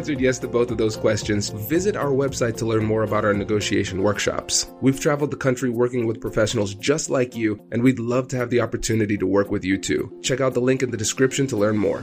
answered yes to both of those questions, visit our website to learn more about our negotiation workshops. We've traveled the country working with professionals just like you, and we'd love to have the opportunity to work with you too. Check out the link in the description to learn more.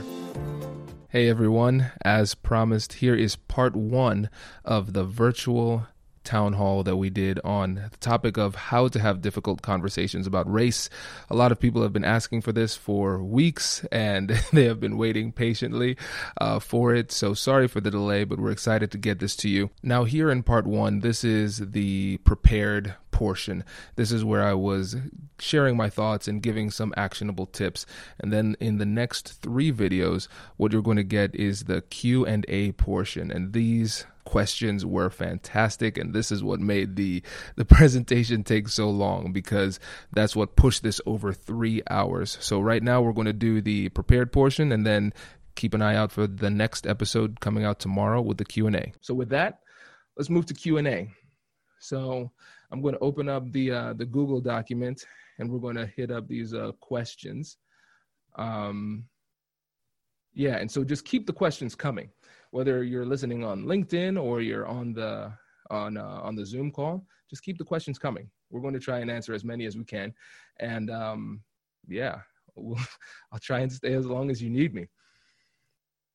Hey everyone, as promised, here is part one of the virtual town hall that we did on the topic of how to have difficult conversations about race. A lot of people have been asking for this for weeks and they have been waiting patiently uh, for it. So sorry for the delay, but we're excited to get this to you. Now, here in part one, this is the prepared portion. This is where I was sharing my thoughts and giving some actionable tips. And then in the next 3 videos, what you're going to get is the Q&A portion. And these questions were fantastic and this is what made the the presentation take so long because that's what pushed this over 3 hours. So right now we're going to do the prepared portion and then keep an eye out for the next episode coming out tomorrow with the Q&A. So with that, let's move to Q&A. So I'm going to open up the uh, the Google document and we're going to hit up these uh, questions. Um, yeah, and so just keep the questions coming whether you're listening on LinkedIn or you're on the on uh, on the Zoom call, just keep the questions coming. We're going to try and answer as many as we can, and um, yeah, we'll, I'll try and stay as long as you need me.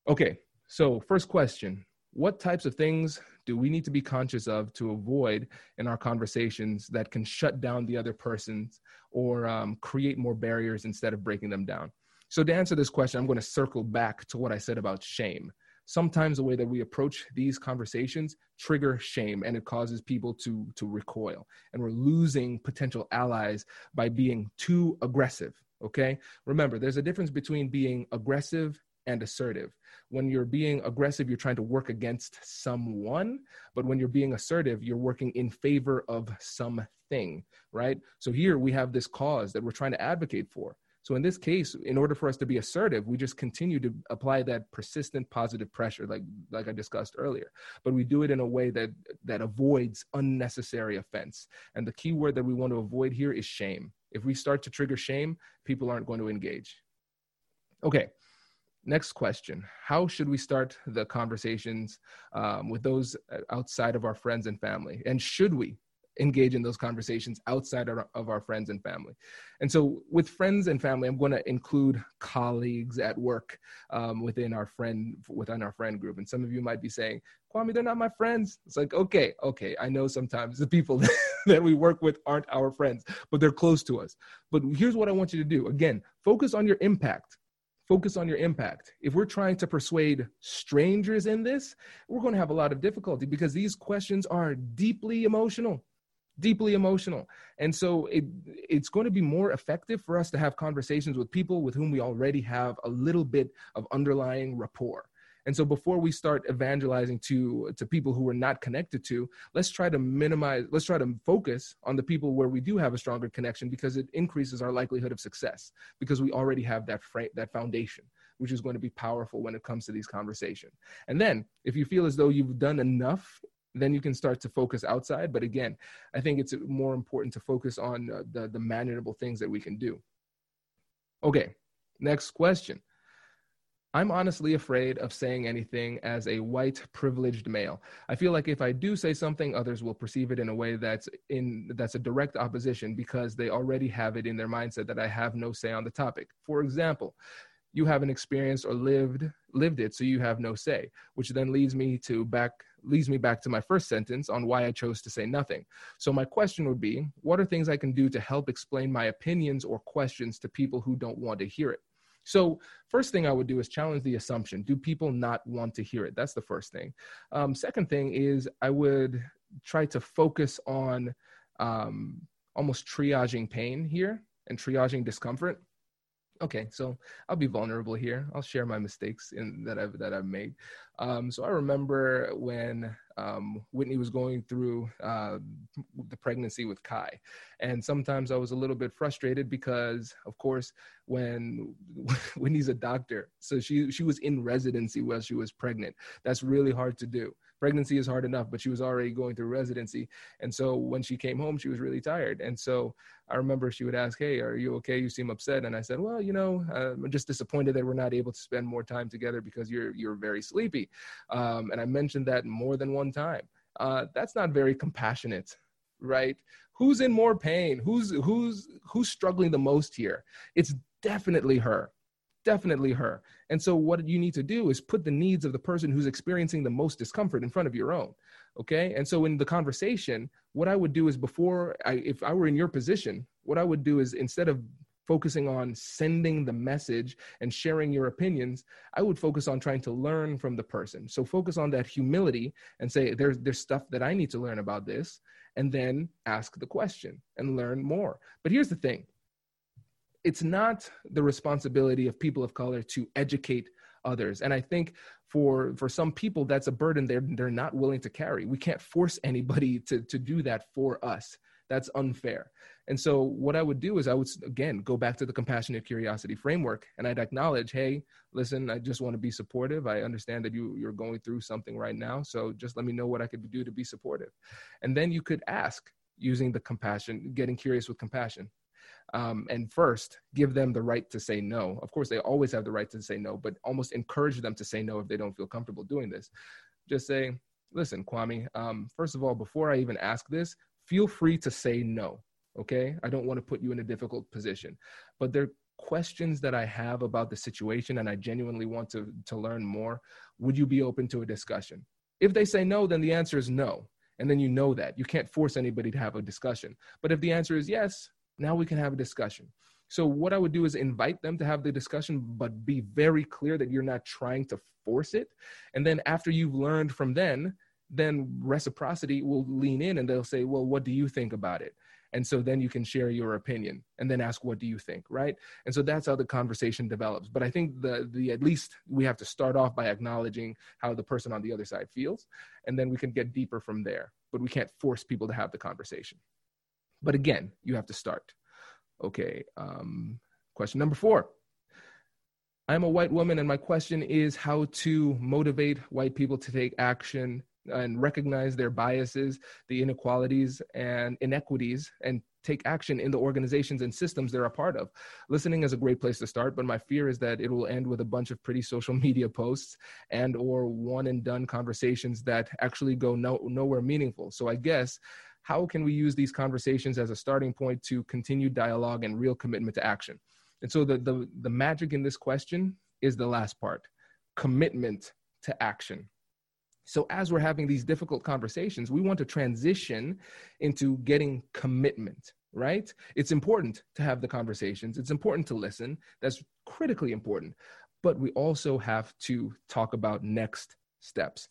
Okay, so first question: What types of things do we need to be conscious of to avoid in our conversations that can shut down the other person's or um, create more barriers instead of breaking them down? So to answer this question, I'm going to circle back to what I said about shame sometimes the way that we approach these conversations trigger shame and it causes people to to recoil. And we're losing potential allies by being too aggressive okay? Remember there's a difference between being aggressive and assertive. When you're being aggressive you're trying to work against someone but when you're being assertive you're working in favor of something right? So here we have this cause that we're trying to advocate for so in this case, in order for us to be assertive, we just continue to apply that persistent positive pressure, like like I discussed earlier. But we do it in a way that that avoids unnecessary offense. And the key word that we want to avoid here is shame. If we start to trigger shame, people aren't going to engage. Okay. Next question How should we start the conversations um, with those outside of our friends and family? And should we? Engage in those conversations outside of our, friends and family. And so, with friends and family, I'm going to include colleagues at work um, within our friend within our friend group. And some of you might be saying, "Kwame, they're not my friends." It's like, okay, okay, I know sometimes the people that we work with aren't our friends, but they're close to us. But here's what I want you to do: again, focus on your impact focus on your impact. If we're trying to persuade strangers in this, we're going to have a lot of difficulty because these questions are deeply emotional deeply emotional. And so it it's going to be more effective for us to have conversations with people with whom we already have a little bit of underlying rapport. And so before we start evangelizing to to people who we're not connected to let's try to minimize let's try to focus on the people where we do have a stronger connection because it increases our likelihood of success because we already have that frame that foundation which is going to be powerful when it comes to these conversations. And then if you feel as though you've done enough then you can start to focus outside. But again i think it's more important to focus on uh, the the manageable things that we can do. Okay next question. I'm honestly afraid of saying anything as a white privileged male. I feel like if i do say something others will perceive it in a way that's in that's a direct opposition because they already have it in their mindset that i have no say on the topic. For example you haven't experienced or lived lived it so you have no say which then leads me to back leads me back to my first sentence on why i chose to say nothing so my question would be what are things i can do to help explain my opinions or questions to people who don't want to hear it So, first thing I would do is challenge the assumption. Do people not want to hear it? That's the first thing. Um, second thing is I would try to focus on um, almost triaging pain here and triaging discomfort. Okay, so I'll be vulnerable here. I'll share my mistakes in that I've that I've made. Um, so I remember when um, Whitney was going through uh, the pregnancy with Kai, and sometimes I was a little bit frustrated because, of course, when Whitney's a doctor, so she she was in residency while she was pregnant. That's really hard to do pregnancy is hard enough, but she was already going through residency. And so when she came home, she was really tired. And so I remember she would ask, Hey, are you okay? You seem upset. And I said, Well, you know, uh, I'm just disappointed that we're not able to spend more time together because you're, you're very sleepy. Um, and I mentioned that more than one time. Uh, that's not very compassionate, right? Who's in more pain? Who's, who's, who's struggling the most here? It's definitely her definitely her. And so what you need to do is put the needs of the person who's experiencing the most discomfort in front of your own. Okay. And so in the conversation, what I would do is before I, if I were in your position, what I would do is instead of focusing on sending the message and sharing your opinions, I would focus on trying to learn from the person. So focus on that humility and say, there's, there's stuff that I need to learn about this, and then ask the question and learn more. But here's the thing it's not the responsibility of people of color to educate others. And i think for for some people that's a burden they're they're not willing to carry. We can't force anybody to to do that for us. That's unfair. And so what i would do is i would again go back to the compassionate curiosity framework and i'd acknowledge hey listen i just want to be supportive. I understand that you you're going through something right now so just let me know what i could do to be supportive. And then you could ask using the compassion getting curious with compassion um, and first give them the right to say no. Of course they always have the right to say no but almost encourage them to say no if they don't feel comfortable doing this. Just say listen kwame um, first of all before i even ask this feel free to say no okay? I don't want to put you in a difficult position. But there are questions that i have about the situation and i genuinely want to to learn more. Would you be open to a discussion? If they say no then the answer is no. And then you know that. You can't force anybody to have a discussion. But if the answer is yes now we can have a discussion. So what I would do is invite them to have the discussion, but be very clear that you're not trying to force it. And then after you've learned from then, then reciprocity will lean in and they'll say, well, what do you think about it? And so then you can share your opinion and then ask, what do you think? Right. And so that's how the conversation develops. But I think the, the, at least we have to start off by acknowledging how the person on the other side feels. And then we can get deeper from there, but we can't force people to have the conversation. But again, you have to start. Okay. Um, question number four. I'm a white woman, and my question is how to motivate white people to take action and recognize their biases, the inequalities and inequities, and take action in the organizations and systems they're a part of. Listening is a great place to start, but my fear is that it will end with a bunch of pretty social media posts and or one and done conversations that actually go no, nowhere meaningful. So I guess how can we use these conversations as a starting point to continue dialogue and real commitment to action? And so the, the, the magic in this question is the last part commitment to action. So, as we're having these difficult conversations, we want to transition into getting commitment, right? It's important to have the conversations, it's important to listen. That's critically important. But we also have to talk about next steps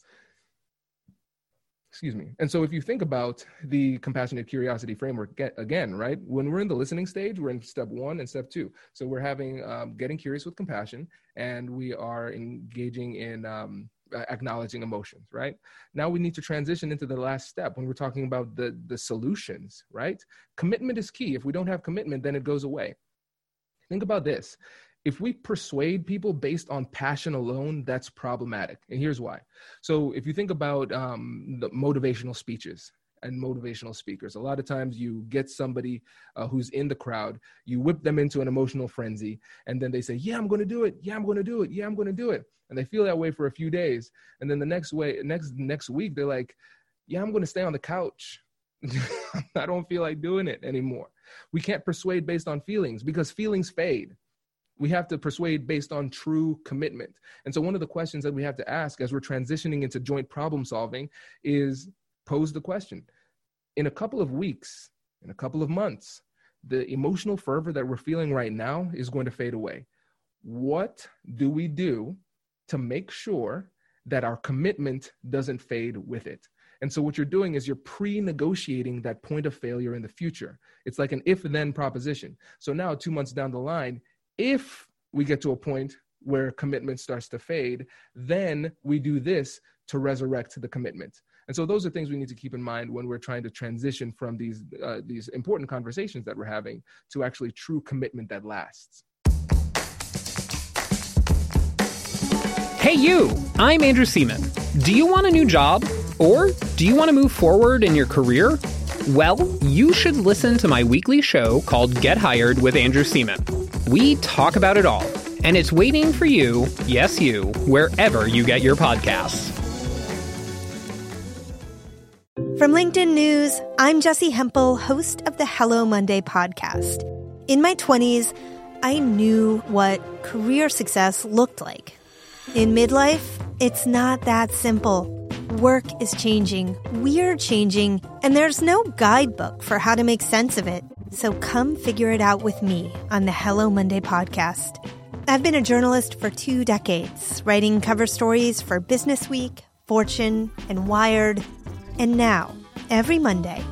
excuse me. And so if you think about the compassionate curiosity framework get, again right? When we're in the listening stage we're in step one and step two. So we're having um, getting curious with compassion and we are engaging in um, acknowledging emotions right? Now we need to transition into the last step when we're talking about the the solutions right? Commitment is key. If we don't have commitment then it goes away. Think about this if we persuade people based on passion alone, that's problematic. And here's why. So, if you think about um, the motivational speeches and motivational speakers, a lot of times you get somebody uh, who's in the crowd, you whip them into an emotional frenzy, and then they say, "Yeah, I'm going to do it. Yeah, I'm going to do it. Yeah, I'm going to do it." And they feel that way for a few days, and then the next way, next next week, they're like, "Yeah, I'm going to stay on the couch." I don't feel like doing it anymore. We can't persuade based on feelings because feelings fade we have to persuade based on true commitment. And so, one of the questions that we have to ask as we're transitioning into joint problem solving is pose the question in a couple of weeks, in a couple of months, the emotional fervor that we're feeling right now is going to fade away. what do we do to make sure that our commitment doesn't fade with it? And so what you're doing is you're pre-negotiating that point of failure in the future. It's like an if-then proposition. So now 2 months down the line, if we get to a point where commitment starts to fade, then we do this to resurrect the commitment. And so those are things we need to keep in mind when we're trying to transition from these uh, these important conversations that we're having to actually true commitment that lasts. Hey you, I'm Andrew Seaman. Do you want a new job or do you want to move forward in your career? Well, you should listen to my weekly show called Get Hired with Andrew Seaman. We talk about it all, and it's waiting for you, yes you, wherever you get your podcasts. From LinkedIn News, I'm Jessi Hempel, host of the Hello Monday podcast. In my 20s, I knew what career success looked like. In midlife, it's not that simple. Work is changing, we're changing, and there's no guidebook for how to make sense of it. So come figure it out with me on the Hello Monday podcast. I've been a journalist for two decades, writing cover stories for Business Week, Fortune, and Wired. And now, every Monday,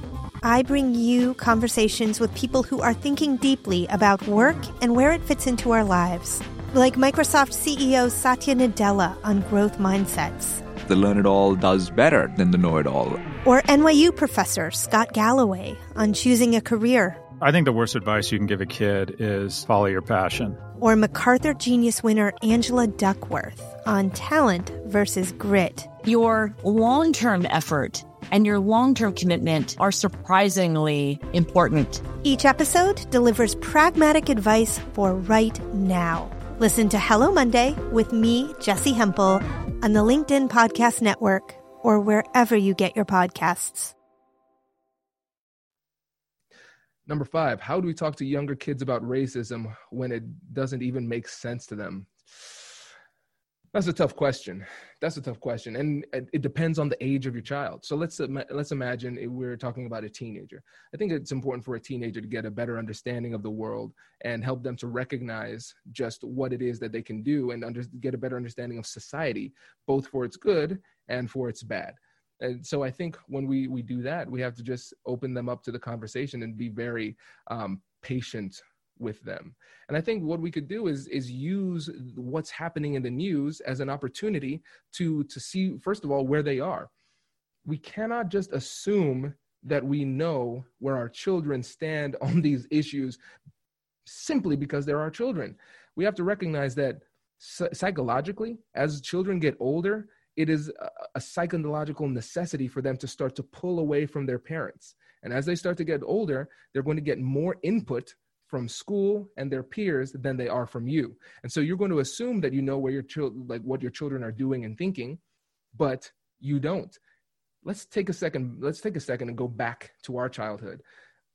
I bring you conversations with people who are thinking deeply about work and where it fits into our lives. Like Microsoft CEO Satya Nadella on growth mindsets. The learn it all does better than the know it all. Or NYU professor Scott Galloway on choosing a career. I think the worst advice you can give a kid is follow your passion. Or MacArthur Genius winner Angela Duckworth on talent versus grit. Your long term effort and your long term commitment are surprisingly important. Each episode delivers pragmatic advice for right now. Listen to Hello Monday with me, Jessi Hempel, on the LinkedIn Podcast Network or wherever you get your podcasts. Number five, how do we talk to younger kids about racism when it doesn't even make sense to them? That's a tough question. That's a tough question, and it depends on the age of your child. So let's let's imagine we're talking about a teenager. I think it's important for a teenager to get a better understanding of the world and help them to recognize just what it is that they can do and under, get a better understanding of society, both for its good and for its bad. And so I think when we we do that, we have to just open them up to the conversation and be very um, patient with them. And I think what we could do is is use what's happening in the news as an opportunity to to see first of all where they are. We cannot just assume that we know where our children stand on these issues simply because they're our children. We have to recognize that psychologically as children get older, it is a psychological necessity for them to start to pull away from their parents. And as they start to get older, they're going to get more input from school and their peers than they are from you. And so you're going to assume that you know where your children, like what your children are doing and thinking, but you don't. Let's take a second. Let's take a second and go back to our childhood.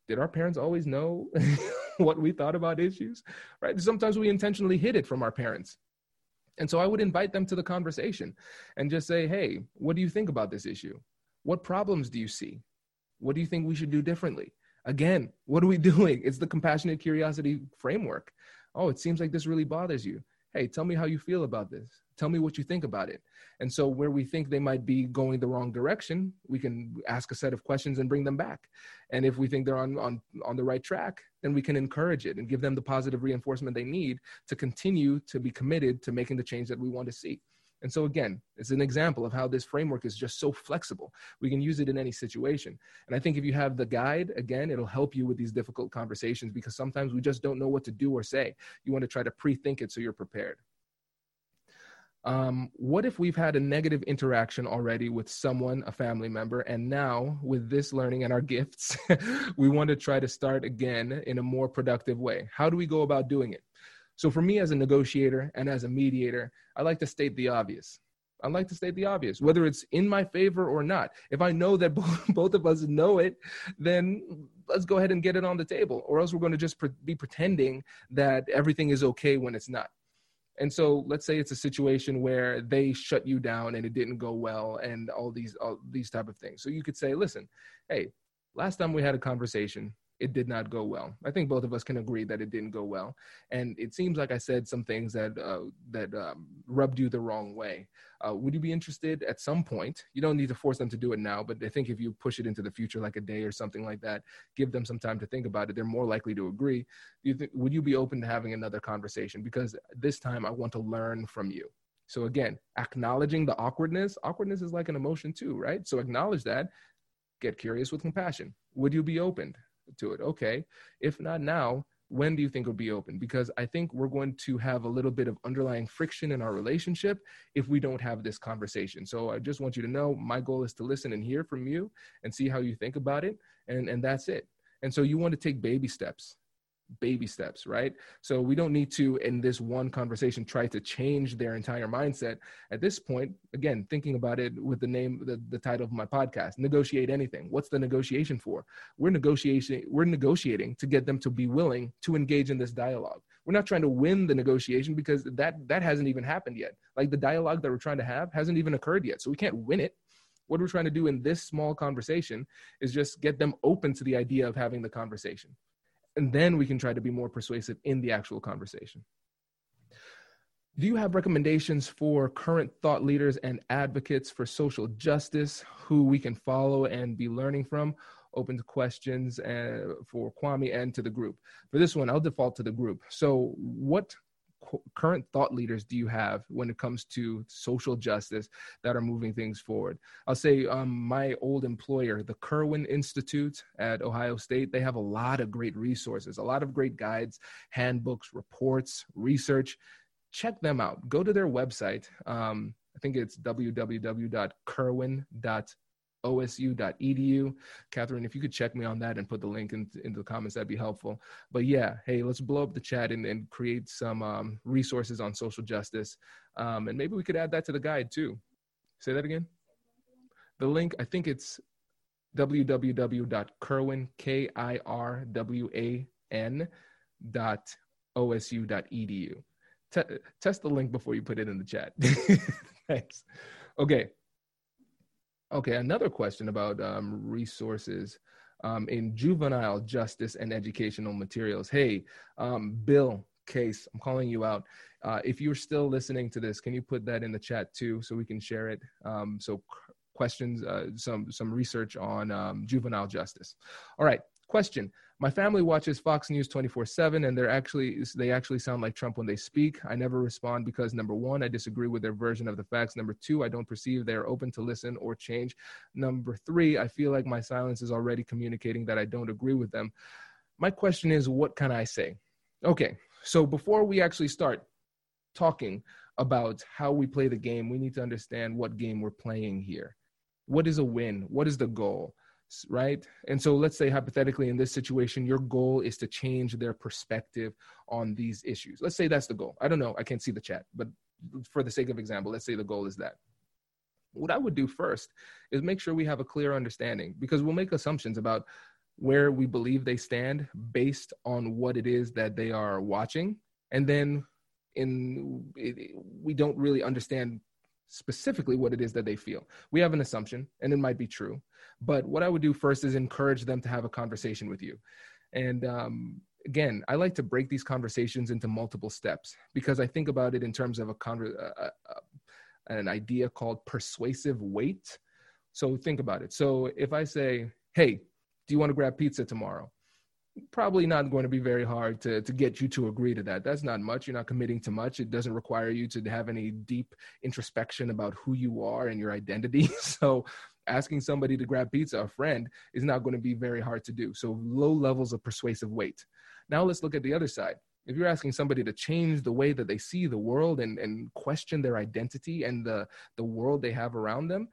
Did our parents always know what we thought about issues? Right? Sometimes we intentionally hid it from our parents. And so I would invite them to the conversation and just say, hey, what do you think about this issue? What problems do you see? What do you think we should do differently? Again, what are we doing? It's the compassionate curiosity framework. Oh, it seems like this really bothers you. Hey, tell me how you feel about this. Tell me what you think about it. And so, where we think they might be going the wrong direction, we can ask a set of questions and bring them back. And if we think they're on, on, on the right track, then we can encourage it and give them the positive reinforcement they need to continue to be committed to making the change that we want to see. And so, again, it's an example of how this framework is just so flexible. We can use it in any situation. And I think if you have the guide, again, it'll help you with these difficult conversations because sometimes we just don't know what to do or say. You want to try to pre think it so you're prepared. Um, what if we've had a negative interaction already with someone, a family member, and now with this learning and our gifts, we want to try to start again in a more productive way? How do we go about doing it? So for me as a negotiator and as a mediator, I like to state the obvious. I like to state the obvious, whether it's in my favor or not. If I know that both of us know it, then let's go ahead and get it on the table, or else we're going to just pre- be pretending that everything is okay when it's not. And so let's say it's a situation where they shut you down and it didn't go well and all these all these type of things. So you could say, listen, hey, last time we had a conversation, it did not go well. I think both of us can agree that it didn't go well, and it seems like I said some things that uh, that um, rubbed you the wrong way. Uh, would you be interested at some point? You don't need to force them to do it now, but I think if you push it into the future, like a day or something like that, give them some time to think about it. They're more likely to agree. You think? Would you be open to having another conversation? Because this time, I want to learn from you. So again, acknowledging the awkwardness. Awkwardness is like an emotion too, right? So acknowledge that. Get curious with compassion. Would you be open to it? Okay. If not now, when do you think would be open? Because I think we're going to have a little bit of underlying friction in our relationship if we don't have this conversation. So I just want you to know my goal is to listen and hear from you and see how you think about it. And, and that's it. And so you want to take baby steps baby steps, right? So we don't need to, in this one conversation, try to change their entire mindset. At this point, again, thinking about it with the name, the, the title of my podcast, negotiate anything. What's the negotiation for? We're negotiating, we're negotiating to get them to be willing to engage in this dialogue. We're not trying to win the negotiation because that that hasn't even happened yet. Like the dialogue that we're trying to have hasn't even occurred yet. So we can't win it. What we're trying to do in this small conversation is just get them open to the idea of having the conversation and then we can try to be more persuasive in the actual conversation. Do you have recommendations for current thought leaders and advocates for social justice who we can follow and be learning from? Open to questions uh, for Kwame and to the group. For this one, I'll default to the group. So, what current thought leaders do you have when it comes to social justice that are moving things forward? I'll say um, my old employer, the Kirwan Institute at Ohio State, they have a lot of great resources, a lot of great guides, handbooks, reports, research. Check them out. Go to their website. Um, I think it's www.kirwan.org osu.edu. Catherine, if you could check me on that and put the link in, into the comments, that'd be helpful. But yeah, hey, let's blow up the chat and, and create some um, resources on social justice. Um, and maybe we could add that to the guide too. Say that again. The link, I think it's www.kirwan, K-I-R-W-A-N dot osu.edu. T- test the link before you put it in the chat. Thanks. Okay, Okay, another question about um, resources um, in juvenile justice and educational materials. Hey, um, Bill Case, I'm calling you out. Uh, if you're still listening to this, can you put that in the chat too, so we can share it? Um, so, questions, uh, some some research on um, juvenile justice. All right, question my family watches Fox News 24/7 and they're actually they actually sound like Trump when they speak. I never respond because number 1, I disagree with their version of the facts. Number 2, I don't perceive they are open to listen or change. Number 3, I feel like my silence is already communicating that I don't agree with them. My question is what can I say? Okay. So before we actually start talking about how we play the game, we need to understand what game we're playing here. What is a win? What is the goal? Right? And so let's say hypothetically in this situation, your goal is to change their perspective on these issues. Let's say that's the goal. I don't know. I can't see the chat, but for the sake of example, let's say the goal is that. What I would do first is make sure we have a clear understanding because we'll make assumptions about where we believe they stand based on what it is that they are watching. And then in it, we don't really understand specifically what it is that they feel. We have an assumption, and it might be true. But what I would do first is encourage them to have a conversation with you. And um, again, I like to break these conversations into multiple steps because I think about it in terms of a, conver- uh, uh, an idea called persuasive weight. So think about it. So if I say, hey, do you want to grab pizza tomorrow? Probably not going to be very hard to, to get you to agree to that. That's not much. You're not committing to much. It doesn't require you to have any deep introspection about who you are and your identity. So asking somebody to grab pizza, a friend, is not going to be very hard to do. So low levels of persuasive weight. Now let's look at the other side. If you're asking somebody to change the way that they see the world and, and question their identity and the, the world they have around them,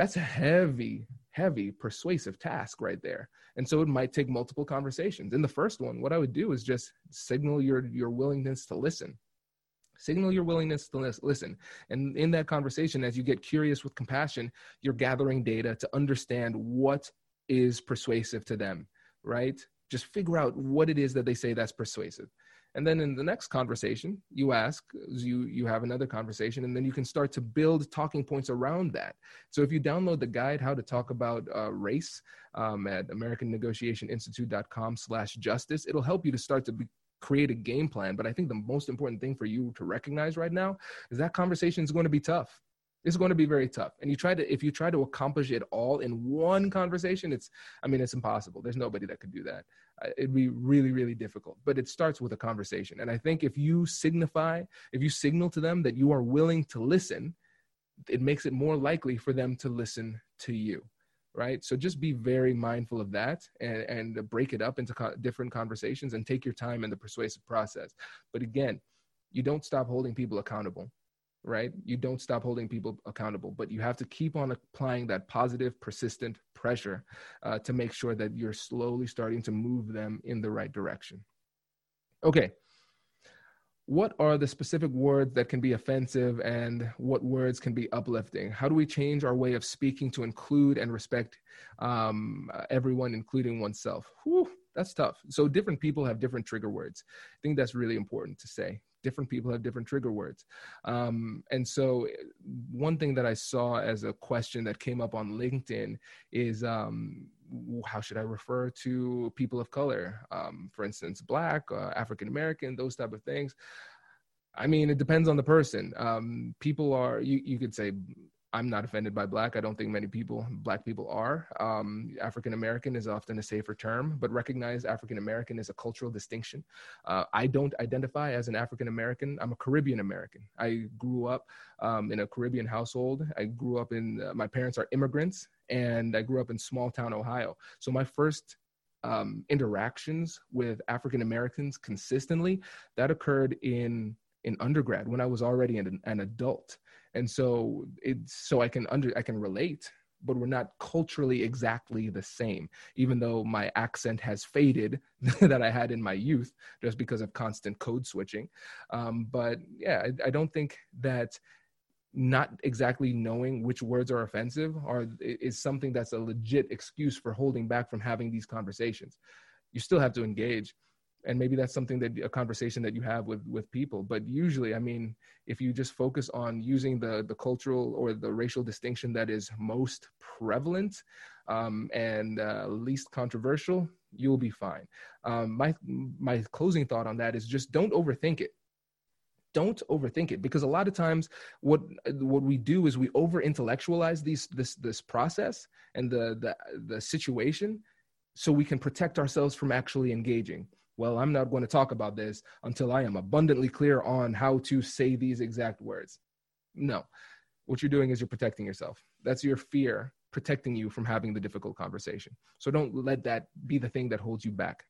that's a heavy, heavy persuasive task right there. And so it might take multiple conversations. In the first one, what I would do is just signal your your willingness to listen. Signal your willingness to listen. And in that conversation, as you get curious with compassion, you're gathering data to understand what is persuasive to them, right? Just figure out what it is that they say that's persuasive. And then in the next conversation you ask you you have another conversation and then you can start to build talking points around that. So if you download the guide how to talk about uh, race um, at americannegotiationinstitute.com slash justice it'll help you to start to be, create a game plan. But i think the most important thing for you to recognize right now is that conversation is going to be tough it's going to be very tough. And you try to if you try to accomplish it all in one conversation it's i mean it's impossible. There's nobody that could do that. It'd be really really difficult. But it starts with a conversation. And i think if you signify if you signal to them that you are willing to listen it makes it more likely for them to listen to you right? So just be very mindful of that and, and break it up into co- different conversations and take your time in the persuasive process. But again you don't stop holding people accountable right? You don't stop holding people accountable, but you have to keep on applying that positive, persistent pressure uh, to make sure that you're slowly starting to move them in the right direction. Okay. What are the specific words that can be offensive and what words can be uplifting? How do we change our way of speaking to include and respect um, everyone, including oneself? Whew, that's tough. So, different people have different trigger words. I think that's really important to say different people have different trigger words. Um, and so, one thing that I saw as a question that came up on LinkedIn is um, how should I refer to people of color? Um, for instance, Black, uh, African American, those type of things. I mean, it depends on the person. Um, people are, you, you could say I'm not offended by black. I don't think many people, black people, are. Um, African American is often a safer term, but recognize African American is a cultural distinction. Uh, I don't identify as an African American. I'm a Caribbean American. I grew up um, in a Caribbean household. I grew up in, uh, my parents are immigrants, and I grew up in small town Ohio. So my first um, interactions with African Americans consistently that occurred in in undergrad when I was already an, an adult and so it's so i can under i can relate but we're not culturally exactly the same even though my accent has faded that i had in my youth just because of constant code switching. Um, but yeah I, I, don't think that not exactly knowing which words are offensive are is something that's a legit excuse for holding back from having these conversations. You still have to engage and maybe that's something that a conversation that you have with with people but usually i mean if you just focus on using the the cultural or the racial distinction that is most prevalent um, and uh, least controversial you'll be fine. Um, my my closing thought on that is just don't overthink it. Don't overthink it because a lot of times what what we do is we over intellectualize these this this process and the the the situation so we can protect ourselves from actually engaging well, I'm not going to talk about this until I am abundantly clear on how to say these exact words. No, what you're doing is you're protecting yourself. That's your fear protecting you from having the difficult conversation. So don't let that be the thing that holds you back.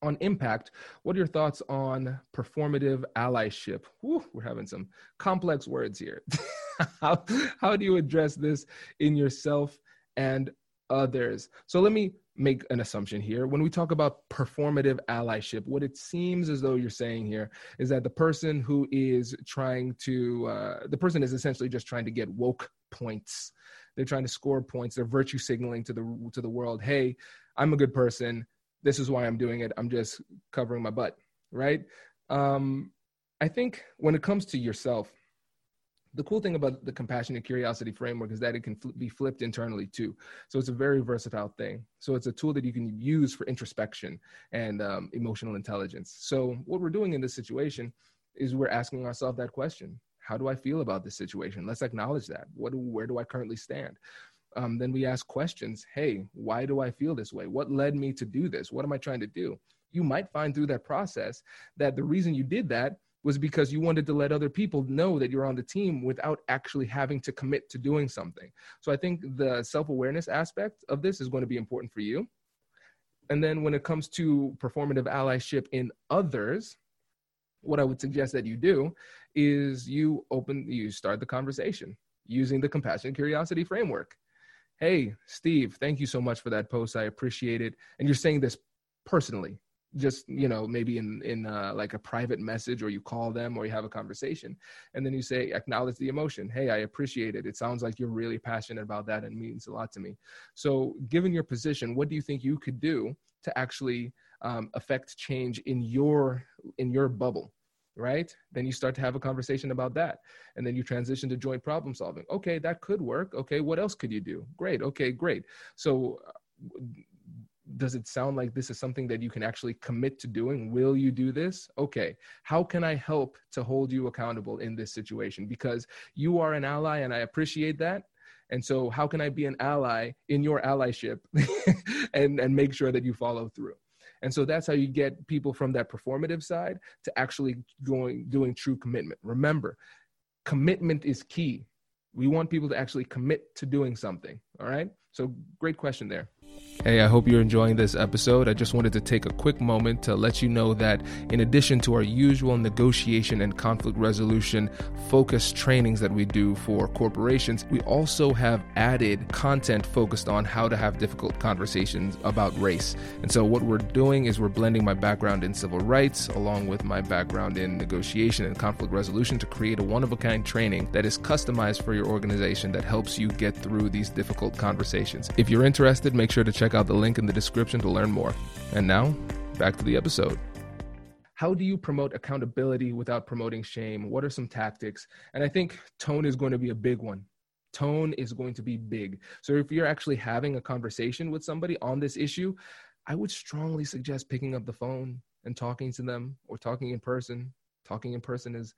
On impact, what are your thoughts on performative allyship? We're having some complex words here. how, how do you address this in yourself and others? So let me make an assumption here. When we talk about performative allyship, what it seems as though you're saying here is that the person who is trying to, uh, the person is essentially just trying to get woke points. They're trying to score points. They're virtue signaling to the to the world, "Hey, I'm a good person. This is why I'm doing it. I'm just covering my butt." Right? Um, I think when it comes to yourself, the cool thing about the compassion and curiosity framework is that it can fl- be flipped internally too. So it's a very versatile thing. So it's a tool that you can use for introspection and um, emotional intelligence. So what we're doing in this situation is we're asking ourselves that question: How do I feel about this situation? Let's acknowledge that. What? Where do I currently stand? Um, then we ask questions. Hey, why do I feel this way? What led me to do this? What am I trying to do? You might find through that process that the reason you did that was because you wanted to let other people know that you're on the team without actually having to commit to doing something. So I think the self awareness aspect of this is going to be important for you. And then when it comes to performative allyship in others, what I would suggest that you do is you open, you start the conversation using the compassion curiosity framework. Hey, Steve, thank you so much for that post. I appreciate it. And you're saying this personally just you know maybe in in uh, like a private message or you call them or you have a conversation and then you say acknowledge the emotion. Hey i appreciate it. It sounds like you're really passionate about that and means a lot to me. So given your position what do you think you could do to actually um, affect change in your in your bubble right? Then you start to have a conversation about that and then you transition to joint problem solving. Okay that could work. Okay what else could you do? Great. Okay great. So does it sound like this is something that you can actually commit to doing? Will you do this? Okay. How can I help to hold you accountable in this situation? Because you are an ally and I appreciate that. And so, how can I be an ally in your allyship and, and make sure that you follow through? And so that's how you get people from that performative side to actually going doing true commitment. Remember, commitment is key. We want people to actually commit to doing something. All right. So great question there. Hey, I hope you're enjoying this episode. I just wanted to take a quick moment to let you know that in addition to our usual negotiation and conflict resolution focused trainings that we do for corporations, we also have added content focused on how to have difficult conversations about race. And so, what we're doing is we're blending my background in civil rights along with my background in negotiation and conflict resolution to create a one of a kind training that is customized for your organization that helps you get through these difficult conversations. If you're interested, make sure to check out the link in the description to learn more. And now, back to the episode. How do you promote accountability without promoting shame? What are some tactics? And I think tone is going to be a big one. Tone is going to be big. So if you're actually having a conversation with somebody on this issue, I would strongly suggest picking up the phone and talking to them or talking in person. Talking in person is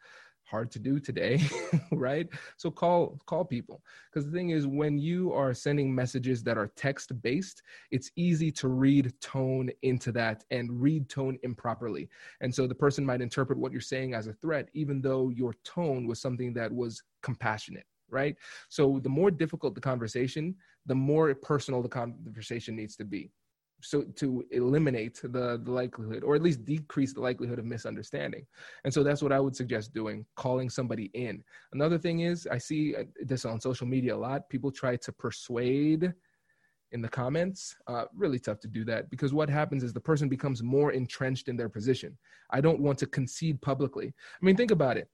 hard to do today right? So call call people. Because the thing is when you are sending messages that are text based it's easy to read tone into that and read tone improperly. And so the person might interpret what you're saying as a threat even though your tone was something that was compassionate right? So the more difficult the conversation the more personal the conversation needs to be so to eliminate the, the likelihood or at least decrease the likelihood of misunderstanding. And so that's what i would suggest doing calling somebody in. Another thing is i see uh, this on social media a lot people try to persuade in the comments. Uh, really tough to do that because what happens is the person becomes more entrenched in their position. I don't want to concede publicly. I mean think about it.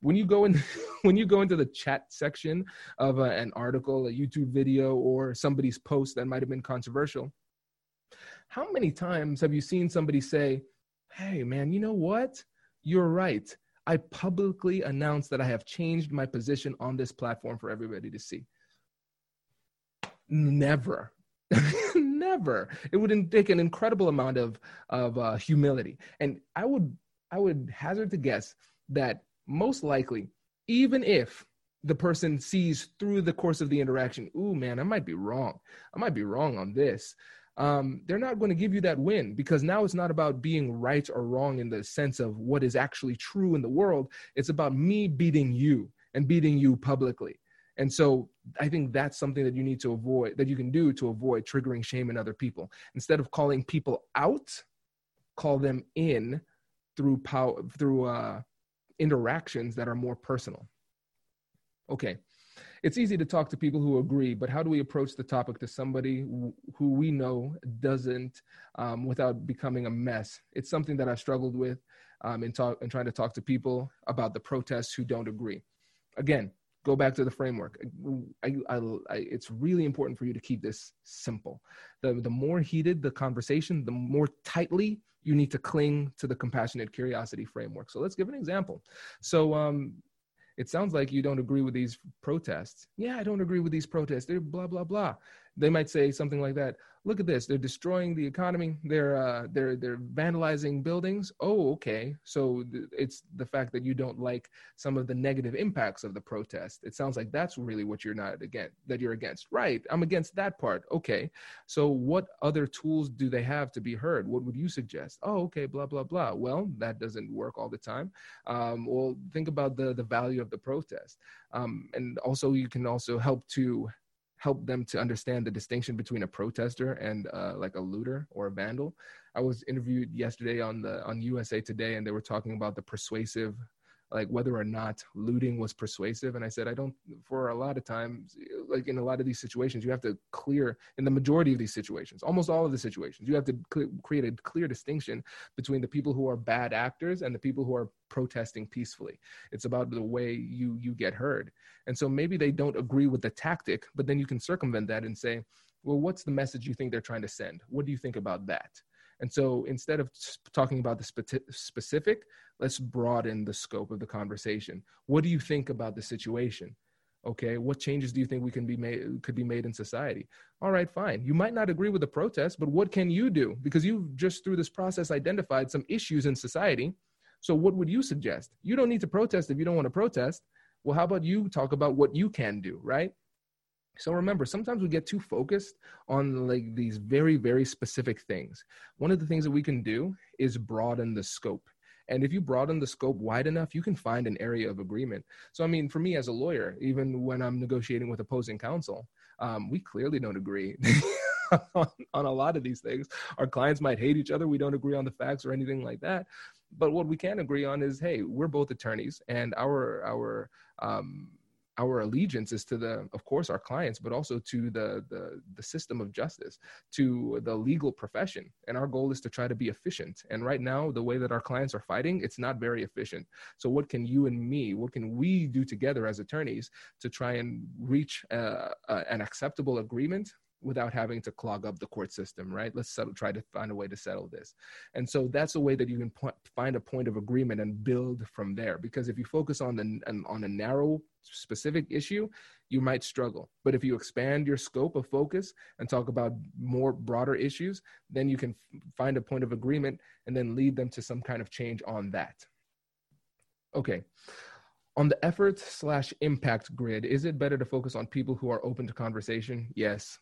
When you go in when you go into the chat section of a, an article a youtube video or somebody's post that might have been controversial how many times have you seen somebody say, Hey, man, you know what? You're right. I publicly announced that I have changed my position on this platform for everybody to see. Never. Never. It would take an incredible amount of, of uh, humility. And I would, I would hazard to guess that most likely, even if the person sees through the course of the interaction, ooh, man, I might be wrong. I might be wrong on this um, they're not going to give you that win because now it's not about being right or wrong in the sense of what is actually true in the world. It's about me beating you and beating you publicly. And so I think that's something that you need to avoid, that you can do to avoid triggering shame in other people. Instead of calling people out, call them in through power, through uh, interactions that are more personal. Okay, it's easy to talk to people who agree, but how do we approach the topic to somebody who we know doesn't um, without becoming a mess? It's something that I struggled with um, in, talk, in trying to talk to people about the protests who don't agree. Again, go back to the framework. I, I, I, it's really important for you to keep this simple. The, the more heated the conversation, the more tightly you need to cling to the compassionate curiosity framework. So let's give an example. So um, it sounds like you don't agree with these protests. Yeah, I don't agree with these protests. They're blah blah blah. They might say something like that. Look at this. They're destroying the economy. They're uh, they're they're vandalizing buildings. Oh, okay. So th- it's the fact that you don't like some of the negative impacts of the protest. It sounds like that's really what you're not against. That you're against. Right. I'm against that part. Okay. So what other tools do they have to be heard? What would you suggest? Oh, okay. Blah blah blah. Well, that doesn't work all the time. Um, well, think about the the value of the protest, um, and also you can also help to help them to understand the distinction between a protester and uh, like a looter or a vandal. I was interviewed yesterday on the on USA Today, and they were talking about the persuasive like whether or not looting was persuasive. And i said i don't for a lot of times like in a lot of these situations you have to clear in the majority of these situations almost all of the situations you have to cl- create a clear distinction between the people who are bad actors and the people who are protesting peacefully. It's about the way you you get heard. And so maybe they don't agree with the tactic but then you can circumvent that and say well what's the message you think they're trying to send? What do you think about that And so instead of talking about the spe- specific, let's broaden the scope of the conversation. What do you think about the situation? Okay, what changes do you think we can be made could be made in society? All right, fine. You might not agree with the protest, but what can you do? Because you've just through this process identified some issues in society. So what would you suggest? You don't need to protest if you don't want to protest. Well, how about you talk about what you can do, right? So remember, sometimes we get too focused on like these very, very specific things. One of the things that we can do is broaden the scope. And if you broaden the scope wide enough, you can find an area of agreement. So, I mean, for me as a lawyer, even when I'm negotiating with opposing counsel, um, we clearly don't agree on, on a lot of these things. Our clients might hate each other. We don't agree on the facts or anything like that. But what we can agree on is, hey, we're both attorneys, and our our um, our allegiance is to the of course our clients but also to the, the the system of justice to the legal profession. And our goal is to try to be efficient. And right now the way that our clients are fighting it's not very efficient. So what can you and me what can we do together as attorneys to try and reach uh, uh, an acceptable agreement without having to clog up the court system, right? Let's settle, try to find a way to settle this. And so that's a way that you can find a point of agreement and build from there. Because if you focus on the on a narrow specific issue, you might struggle. But if you expand your scope of focus and talk about more broader issues, then you can find a point of agreement and then lead them to some kind of change on that. Okay. On the effort slash impact grid, is it better to focus on people who are open to conversation? Yes,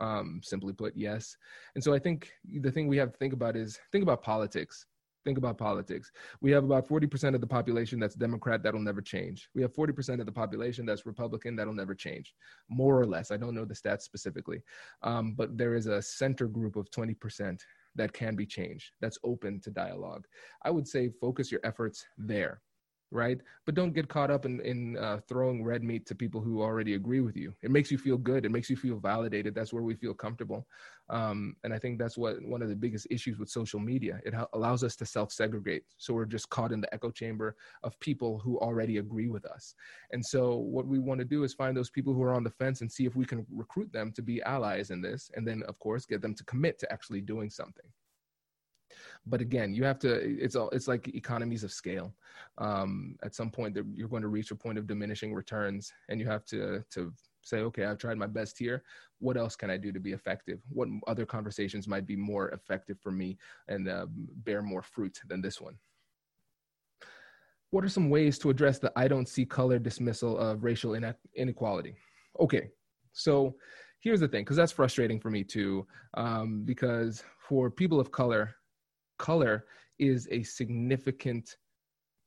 um, simply put, yes. And so I think the thing we have to think about is think about politics. Think about politics. We have about 40% of the population that's Democrat, that'll never change. We have 40% of the population that's Republican, that'll never change, more or less. I don't know the stats specifically. Um, but there is a center group of 20% that can be changed, that's open to dialogue. I would say focus your efforts there right? But don't get caught up in, in uh, throwing red meat to people who already agree with you. It makes you feel good. It makes you feel validated. That's where we feel comfortable. Um, and I think that's what one of the biggest issues with social media. It ha- allows us to self segregate. So we're just caught in the echo chamber of people who already agree with us. And so what we want to do is find those people who are on the fence and see if we can recruit them to be allies in this. And then, of course, get them to commit to actually doing something but again you have to it's all it's like economies of scale. Um, at some point you're going to reach a point of diminishing returns and you have to to say okay i've tried my best here. What else can i do to be effective? What other conversations might be more effective for me and uh, bear more fruit than this one? What are some ways to address the i don't see color dismissal of racial inequality? Okay so here's the thing because that's frustrating for me too um, because for people of color color is a significant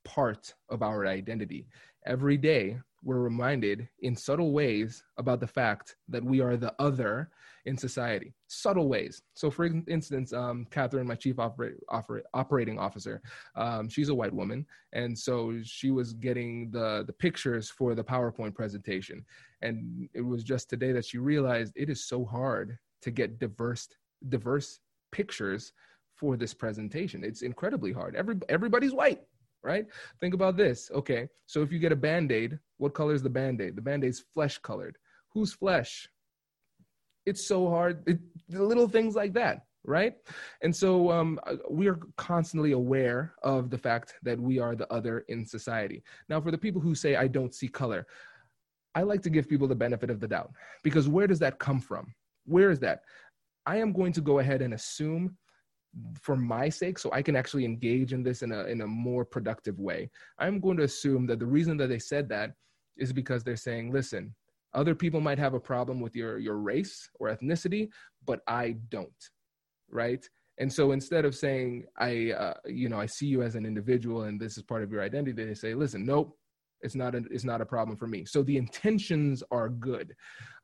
part of our identity. Every day, we're reminded in subtle ways about the fact that we are the other in society. Subtle ways. So, for instance, um, Catherine, my chief oper- oper- operating officer, um, she's a white woman, and so she was getting the the pictures for the PowerPoint presentation, and it was just today that she realized it is so hard to get diverse diverse pictures for this presentation. It's incredibly hard. Every everybody's white, right? Think about this. Okay, so if you get a band-aid, what color is the band-aid? The band-aid's flesh colored. Whose flesh? It's so hard. It, little things like that, right? And so um, uh, we are constantly aware of the fact that we are the other in society. Now, for the people who say I don't see color, I like to give people the benefit of the doubt because where does that come from? Where is that? I am going to go ahead and assume for my sake so i can actually engage in this in a, in a more productive way. I'm going to assume that the reason that they said that is because they're saying listen other people might have a problem with your your race or ethnicity but i don't right? And so instead of saying i uh, you know i see you as an individual and this is part of your identity they say listen nope it's not a, it's not a problem for me. So the intentions are good.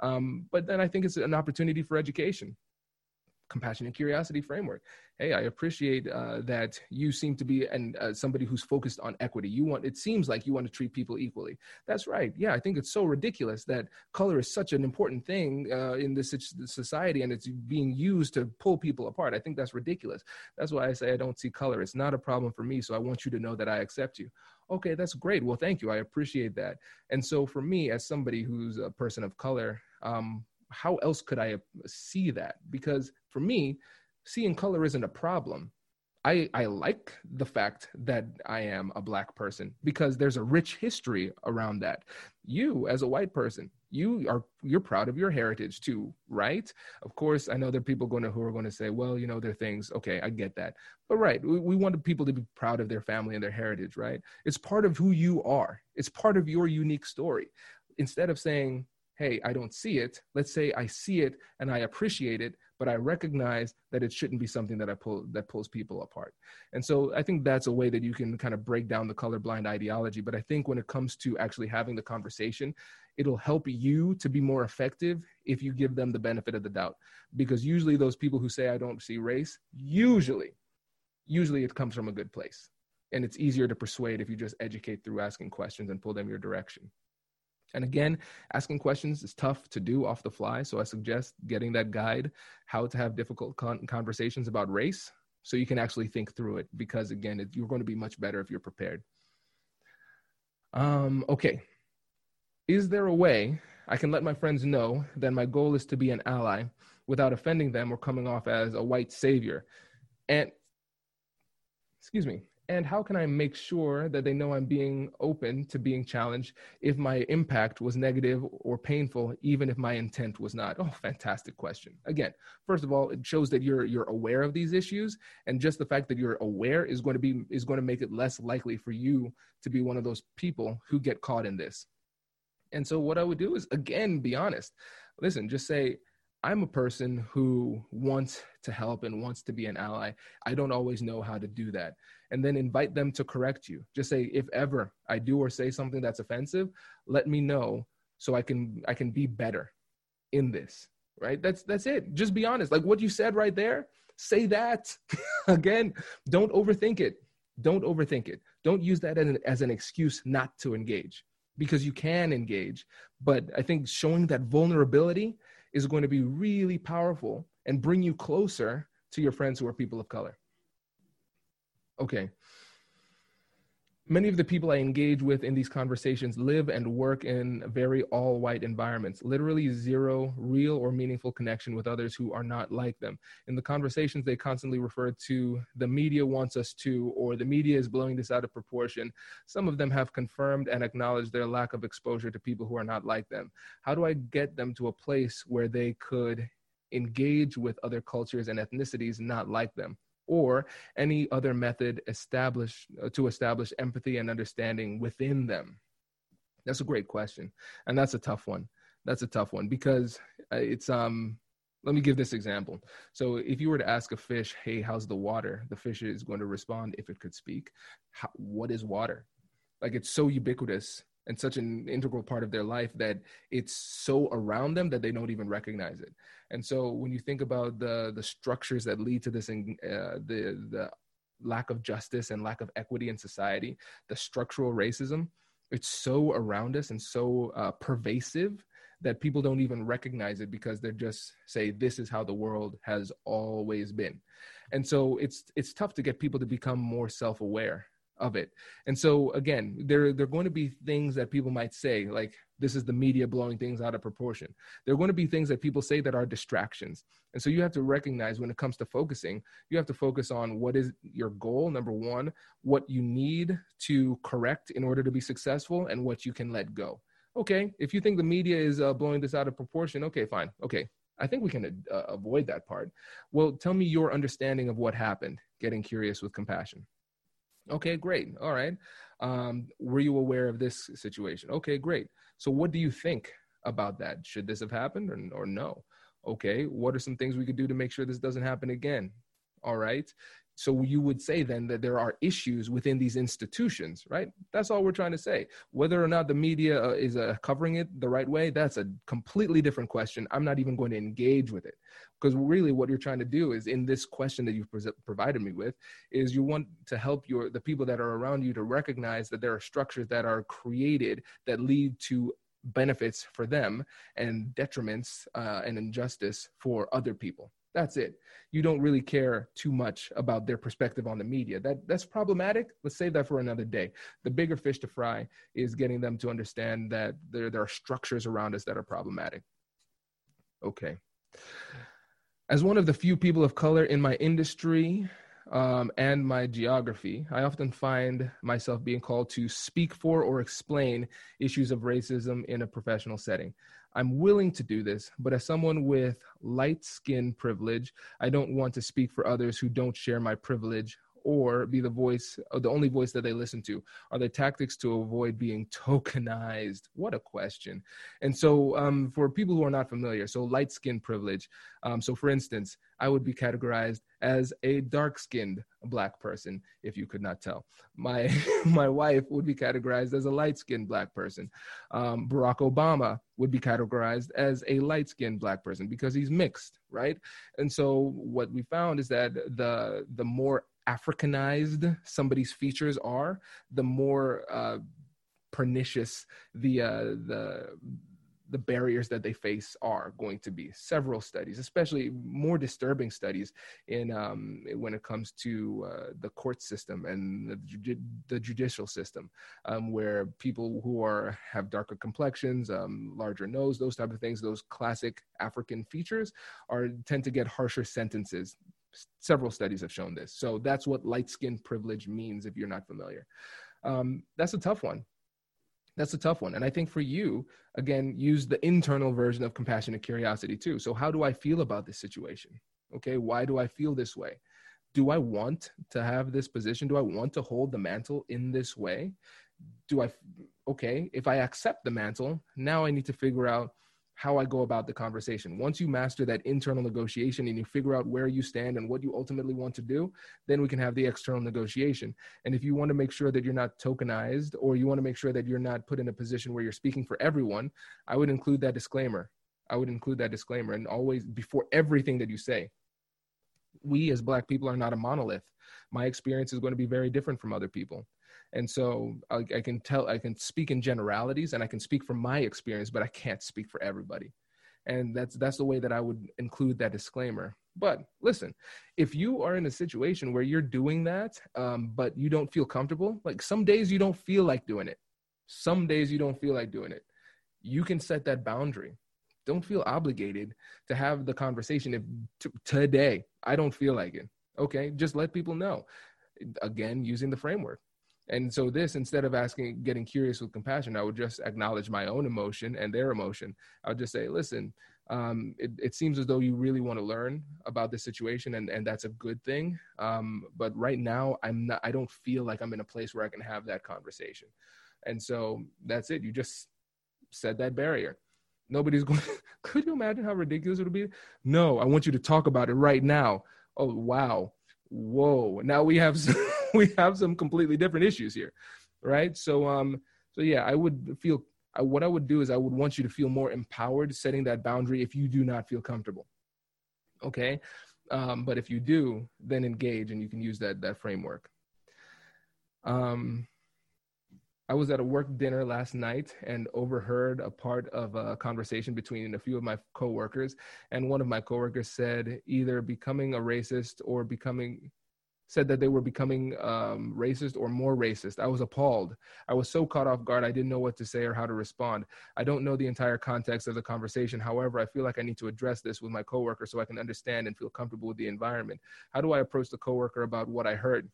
Um, but then i think it's an opportunity for education compassion and curiosity framework. Hey i appreciate uh, that you seem to be and uh, somebody who's focused on equity. You want it seems like you want to treat people equally. That's right. Yeah i think it's so ridiculous that color is such an important thing uh, in this society and it's being used to pull people apart. I think that's ridiculous. That's why i say i don't see color. It's not a problem for me so i want you to know that i accept you. Okay that's great. Well thank you. I appreciate that. And so for me as somebody who's a person of color um, how else could I see that? Because for me, seeing color isn't a problem. I, I like the fact that I am a black person because there's a rich history around that. You, as a white person, you are you're proud of your heritage too, right? Of course, I know there are people going to who are going to say, well, you know, there are things. Okay, I get that, but right, we, we want people to be proud of their family and their heritage, right? It's part of who you are. It's part of your unique story. Instead of saying, hey, I don't see it. Let's say I see it and I appreciate it, but I recognize that it shouldn't be something that I pull that pulls people apart. And so I think that's a way that you can kind of break down the colorblind ideology. But I think when it comes to actually having the conversation, it'll help you to be more effective if you give them the benefit of the doubt. Because usually those people who say I don't see race, usually, usually it comes from a good place. And it's easier to persuade if you just educate through asking questions and pull them your direction. And again, asking questions is tough to do off the fly. So I suggest getting that guide, How to Have Difficult Con- Conversations About Race, so you can actually think through it. Because again, it, you're going to be much better if you're prepared. Um, okay. Is there a way I can let my friends know that my goal is to be an ally without offending them or coming off as a white savior? And, excuse me, and how can I make sure that they know I'm being open to being challenged if my impact was negative or painful, even if my intent was not? Oh, fantastic question. Again, first of all, it shows that you're you're aware of these issues, and just the fact that you're aware is going to be is going to make it less likely for you to be one of those people who get caught in this. And so, what I would do is again be honest. Listen, just say, I'm a person who wants to help and wants to be an ally. I don't always know how to do that. And then invite them to correct you. Just say, if ever I do or say something that's offensive, let me know so I can I can be better in this. Right? That's that's it. Just be honest. Like what you said right there, say that. Again, don't overthink it. Don't overthink it. Don't use that as an, as an excuse not to engage because you can engage. But I think showing that vulnerability is going to be really powerful and bring you closer to your friends who are people of color. Okay. Many of the people I engage with in these conversations live and work in very all white environments, literally zero real or meaningful connection with others who are not like them. In the conversations, they constantly refer to the media wants us to, or the media is blowing this out of proportion. Some of them have confirmed and acknowledged their lack of exposure to people who are not like them. How do I get them to a place where they could engage with other cultures and ethnicities not like them? Or any other method establish uh, to establish empathy and understanding within them? That's a great question, and that's a tough one. That's a tough one because uh, it's um. Let me give this example. So, if you were to ask a fish, "Hey, how's the water?" the fish is going to respond if it could speak. How, what is water? Like it's so ubiquitous and such an integral part of their life that it's so around them that they don't even recognize it. And so when you think about the the structures that lead to this, uh, the the lack of justice and lack of equity in society, the structural racism, it's so around us and so uh, pervasive that people don't even recognize it because they're just say this is how the world has always been and so it's it's tough to get people to become more self-aware of it. And so again, there there are going to be things that people might say like this is the media blowing things out of proportion. There are going to be things that people say that are distractions. And so you have to recognize when it comes to focusing, you have to focus on what is your goal number 1, what you need to correct in order to be successful and what you can let go. Okay, if you think the media is uh, blowing this out of proportion, okay, fine. Okay, I think we can uh, avoid that part. Well, tell me your understanding of what happened, getting curious with compassion. Okay, great. All right. Um, were you aware of this situation? Okay, great. So, what do you think about that? Should this have happened or, or no? Okay, what are some things we could do to make sure this doesn't happen again? All right. So you would say then that there are issues within these institutions, right? That's all we're trying to say. Whether or not the media uh, is uh, covering it the right way, that's a completely different question. I'm not even going to engage with it because really what you're trying to do is in this question that you've pre- provided me with is you want to help your the people that are around you to recognize that there are structures that are created that lead to benefits for them and detriments uh, and injustice for other people that's it. You don't really care too much about their perspective on the media. That that's problematic. Let's save that for another day. The bigger fish to fry is getting them to understand that there, there are structures around us that are problematic. Okay. As one of the few people of color in my industry um, and my geography, I often find myself being called to speak for or explain issues of racism in a professional setting. I'm willing to do this, but as someone with light skin privilege, I don't want to speak for others who don't share my privilege or be the voice, the only voice that they listen to? Are there tactics to avoid being tokenized? What a question. And so, um, for people who are not familiar, so light skin privilege. Um, so, for instance, I would be categorized as a dark skinned black person, if you could not tell. My, my wife would be categorized as a light skinned black person. Um, Barack Obama would be categorized as a light skinned black person because he's mixed, right? And so, what we found is that the, the more Africanized somebody's features are, the more uh, pernicious the uh, the the barriers that they face are going to be. Several studies, especially more disturbing studies, in um, when it comes to uh, the court system and the, the judicial system, um, where people who are have darker complexions, um, larger nose, those type of things, those classic African features, are tend to get harsher sentences several studies have shown this. So that's what light skin privilege means if you're not familiar. Um, that's a tough one. That's a tough one. And I think for you, again, use the internal version of compassionate curiosity too. So, how do I feel about this situation? Okay, why do I feel this way? Do I want to have this position? Do I want to hold the mantle in this way? Do I, okay, if I accept the mantle, now I need to figure out how I go about the conversation. Once you master that internal negotiation and you figure out where you stand and what you ultimately want to do, then we can have the external negotiation. And if you want to make sure that you're not tokenized or you want to make sure that you're not put in a position where you're speaking for everyone, I would include that disclaimer. I would include that disclaimer and always before everything that you say. We as Black people are not a monolith. My experience is going to be very different from other people and so I, I, can tell i can speak in generalities and i can speak from my experience but i can't speak for everybody. And that's that's the way that i would include that disclaimer. But listen if you are in a situation where you're doing that um, but you don't feel comfortable like some days you don't feel like doing it. Some days you don't feel like doing it. You can set that boundary. Don't feel obligated to have the conversation if t- today i don't feel like it. Okay? Just let people know. Again using the framework and so this, instead of asking, getting curious with compassion, I would just acknowledge my own emotion and their emotion. I would just say, listen, um, it, it, seems as though you really want to learn about this situation and, and that's a good thing. Um, but right now I'm not, I don't feel like I'm in a place where I can have that conversation. And so that's it. You just set that barrier. Nobody's going, could you imagine how ridiculous it would be? No, I want you to talk about it right now. Oh, wow. Whoa. Now we have we have some completely different issues here, right? So um, so yeah, I would feel I, what I would do is I would want you to feel more empowered setting that boundary if you do not feel comfortable. Okay, um, but if you do, then engage and you can use that that framework. Um, I was at a work dinner last night and overheard a part of a conversation between a few of my coworkers. And one of my coworkers said either becoming a racist or becoming said that they were becoming um, racist or more racist. I was appalled. I was so caught off guard, I didn't know what to say or how to respond. I don't know the entire context of the conversation. However, I feel like I need to address this with my coworker so I can understand and feel comfortable with the environment. How do I approach the coworker about what I heard?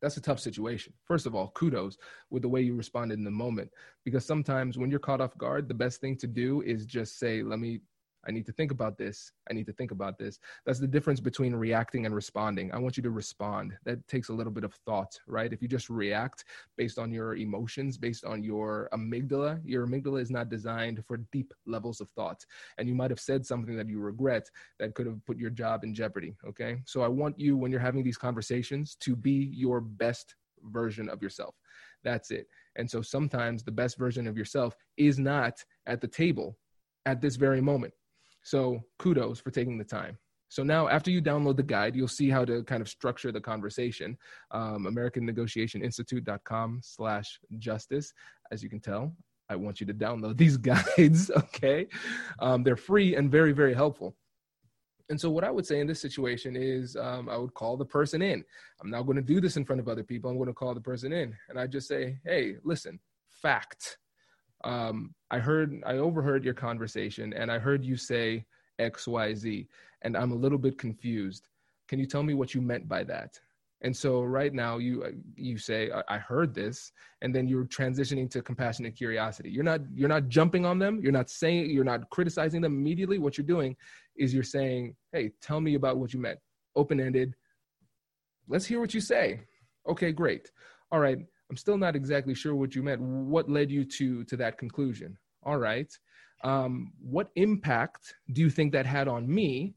That's a tough situation. First of all, kudos with the way you responded in the moment. Because sometimes when you're caught off guard, the best thing to do is just say, let me I need to think about this. I need to think about this. That's the difference between reacting and responding. I want you to respond. That takes a little bit of thought, right? If you just react based on your emotions, based on your amygdala, your amygdala is not designed for deep levels of thought. And you might have said something that you regret that could have put your job in jeopardy, okay? So I want you, when you're having these conversations, to be your best version of yourself. That's it. And so sometimes the best version of yourself is not at the table at this very moment so kudos for taking the time. So now, after you download the guide, you'll see how to kind of structure the conversation. Um, AmericanNegotiationInstitute.com slash justice. As you can tell, I want you to download these guides, okay? Um, they're free and very, very helpful. And so, what I would say in this situation is um, I would call the person in. I'm not going to do this in front of other people. I'm going to call the person in. And I just say, hey, listen, fact um, I heard, I overheard your conversation, and I heard you say XYZ. And I'm a little bit confused. Can you tell me what you meant by that? And so right now you you say I heard this, and then you're transitioning to compassionate curiosity. You're not you're not jumping on them. You're not saying you're not criticizing them immediately. What you're doing is you're saying, hey, tell me about what you meant. Open ended. Let's hear what you say. Okay, great. All right. I'm still not exactly sure what you meant. What led you to to that conclusion? All right. Um, what impact do you think that had on me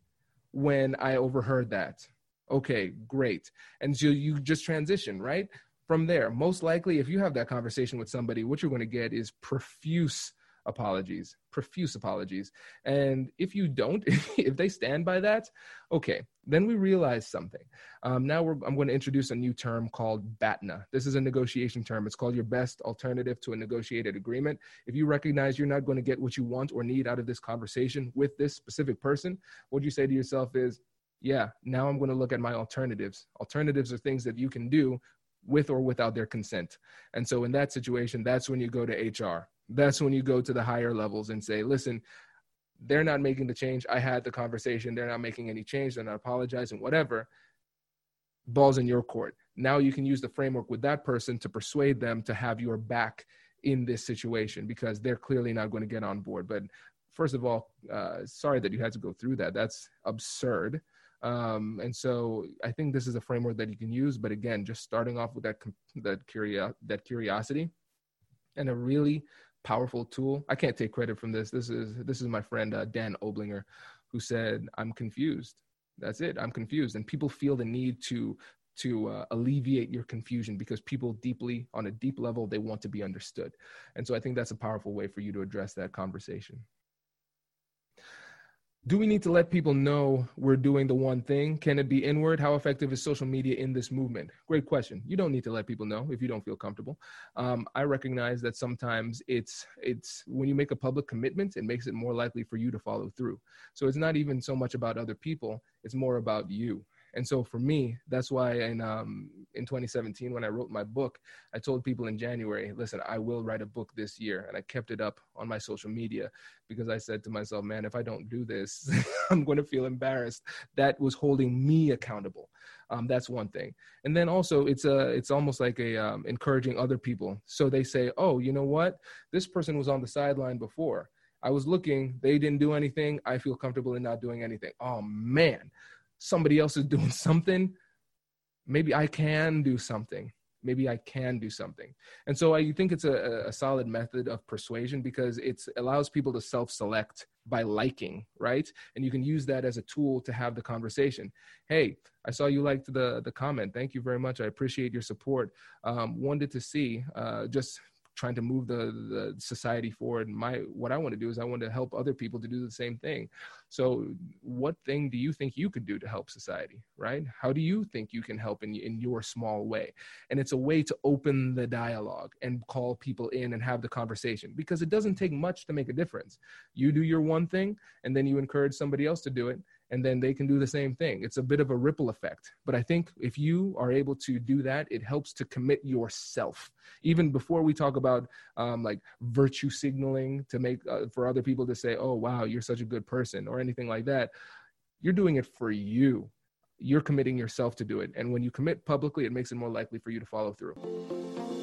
when I overheard that? Okay, great. And so you just transition, right? From there, most likely, if you have that conversation with somebody, what you're going to get is profuse apologies, profuse apologies. And if you don't, if they stand by that, okay, then we realize something. Um, now I'm going to introduce a new term called BATNA. This is a negotiation term. It's called your best alternative to a negotiated agreement. If you recognize you're not going to get what you want or need out of this conversation with this specific person, what you say to yourself is, yeah, now I'm going to look at my alternatives. Alternatives are things that you can do with or without their consent. And so in that situation, that's when you go to HR. That's when you go to the higher levels and say, listen, they're not making the change. I had the conversation. They're not making any change. They're not apologizing, whatever. Ball's in your court. Now you can use the framework with that person to persuade them to have your back in this situation because they're clearly not going to get on board. But first of all, uh, sorry that you had to go through that. That's absurd. Um, and so I think this is a framework that you can use. But again, just starting off with that that curio- that curiosity, and a really powerful tool. I can't take credit from this. This is this is my friend uh, Dan Oblinger, who said, "I'm confused. That's it. I'm confused." And people feel the need to to uh, alleviate your confusion because people deeply on a deep level they want to be understood and so i think that's a powerful way for you to address that conversation do we need to let people know we're doing the one thing? Can it be inward? How effective is social media in this movement? Great question. You don't need to let people know if you don't feel comfortable. Um, I recognize that sometimes it's it's when you make a public commitment, it makes it more likely for you to follow through. So it's not even so much about other people; it's more about you. And so for me, that's why in um, in 2017 when I wrote my book, I told people in January, listen, I will write a book this year, and I kept it up on my social media because I said to myself, man, if I don't do this, I'm going to feel embarrassed. That was holding me accountable. Um, that's one thing. And then also, it's a it's almost like a um, encouraging other people. So they say, oh, you know what, this person was on the sideline before. I was looking, they didn't do anything. I feel comfortable in not doing anything. Oh man somebody else is doing something, maybe I can do something. Maybe I can do something. And so I think it's a, a solid method of persuasion because it allows people to self select by liking, right? And you can use that as a tool to have the conversation. Hey, I saw you liked the the comment. Thank you very much. I appreciate your support. Um, wanted to see uh, just trying to move the, the society forward. My what I want to do is I want to help other people to do the same thing. So, what thing do you think you could do to help society? Right? How do you think you can help in in your small way? And it's a way to open the dialogue and call people in and have the conversation because it doesn't take much to make a difference. You do your one thing, and then you encourage somebody else to do it, and then they can do the same thing. It's a bit of a ripple effect. But I think if you are able to do that, it helps to commit yourself. Even before we talk about um, like virtue signaling to make uh, for other people to say, oh, wow, you're such a good person or anything like that, you're doing it for you. You're committing yourself to do it. And when you commit publicly, it makes it more likely for you to follow through.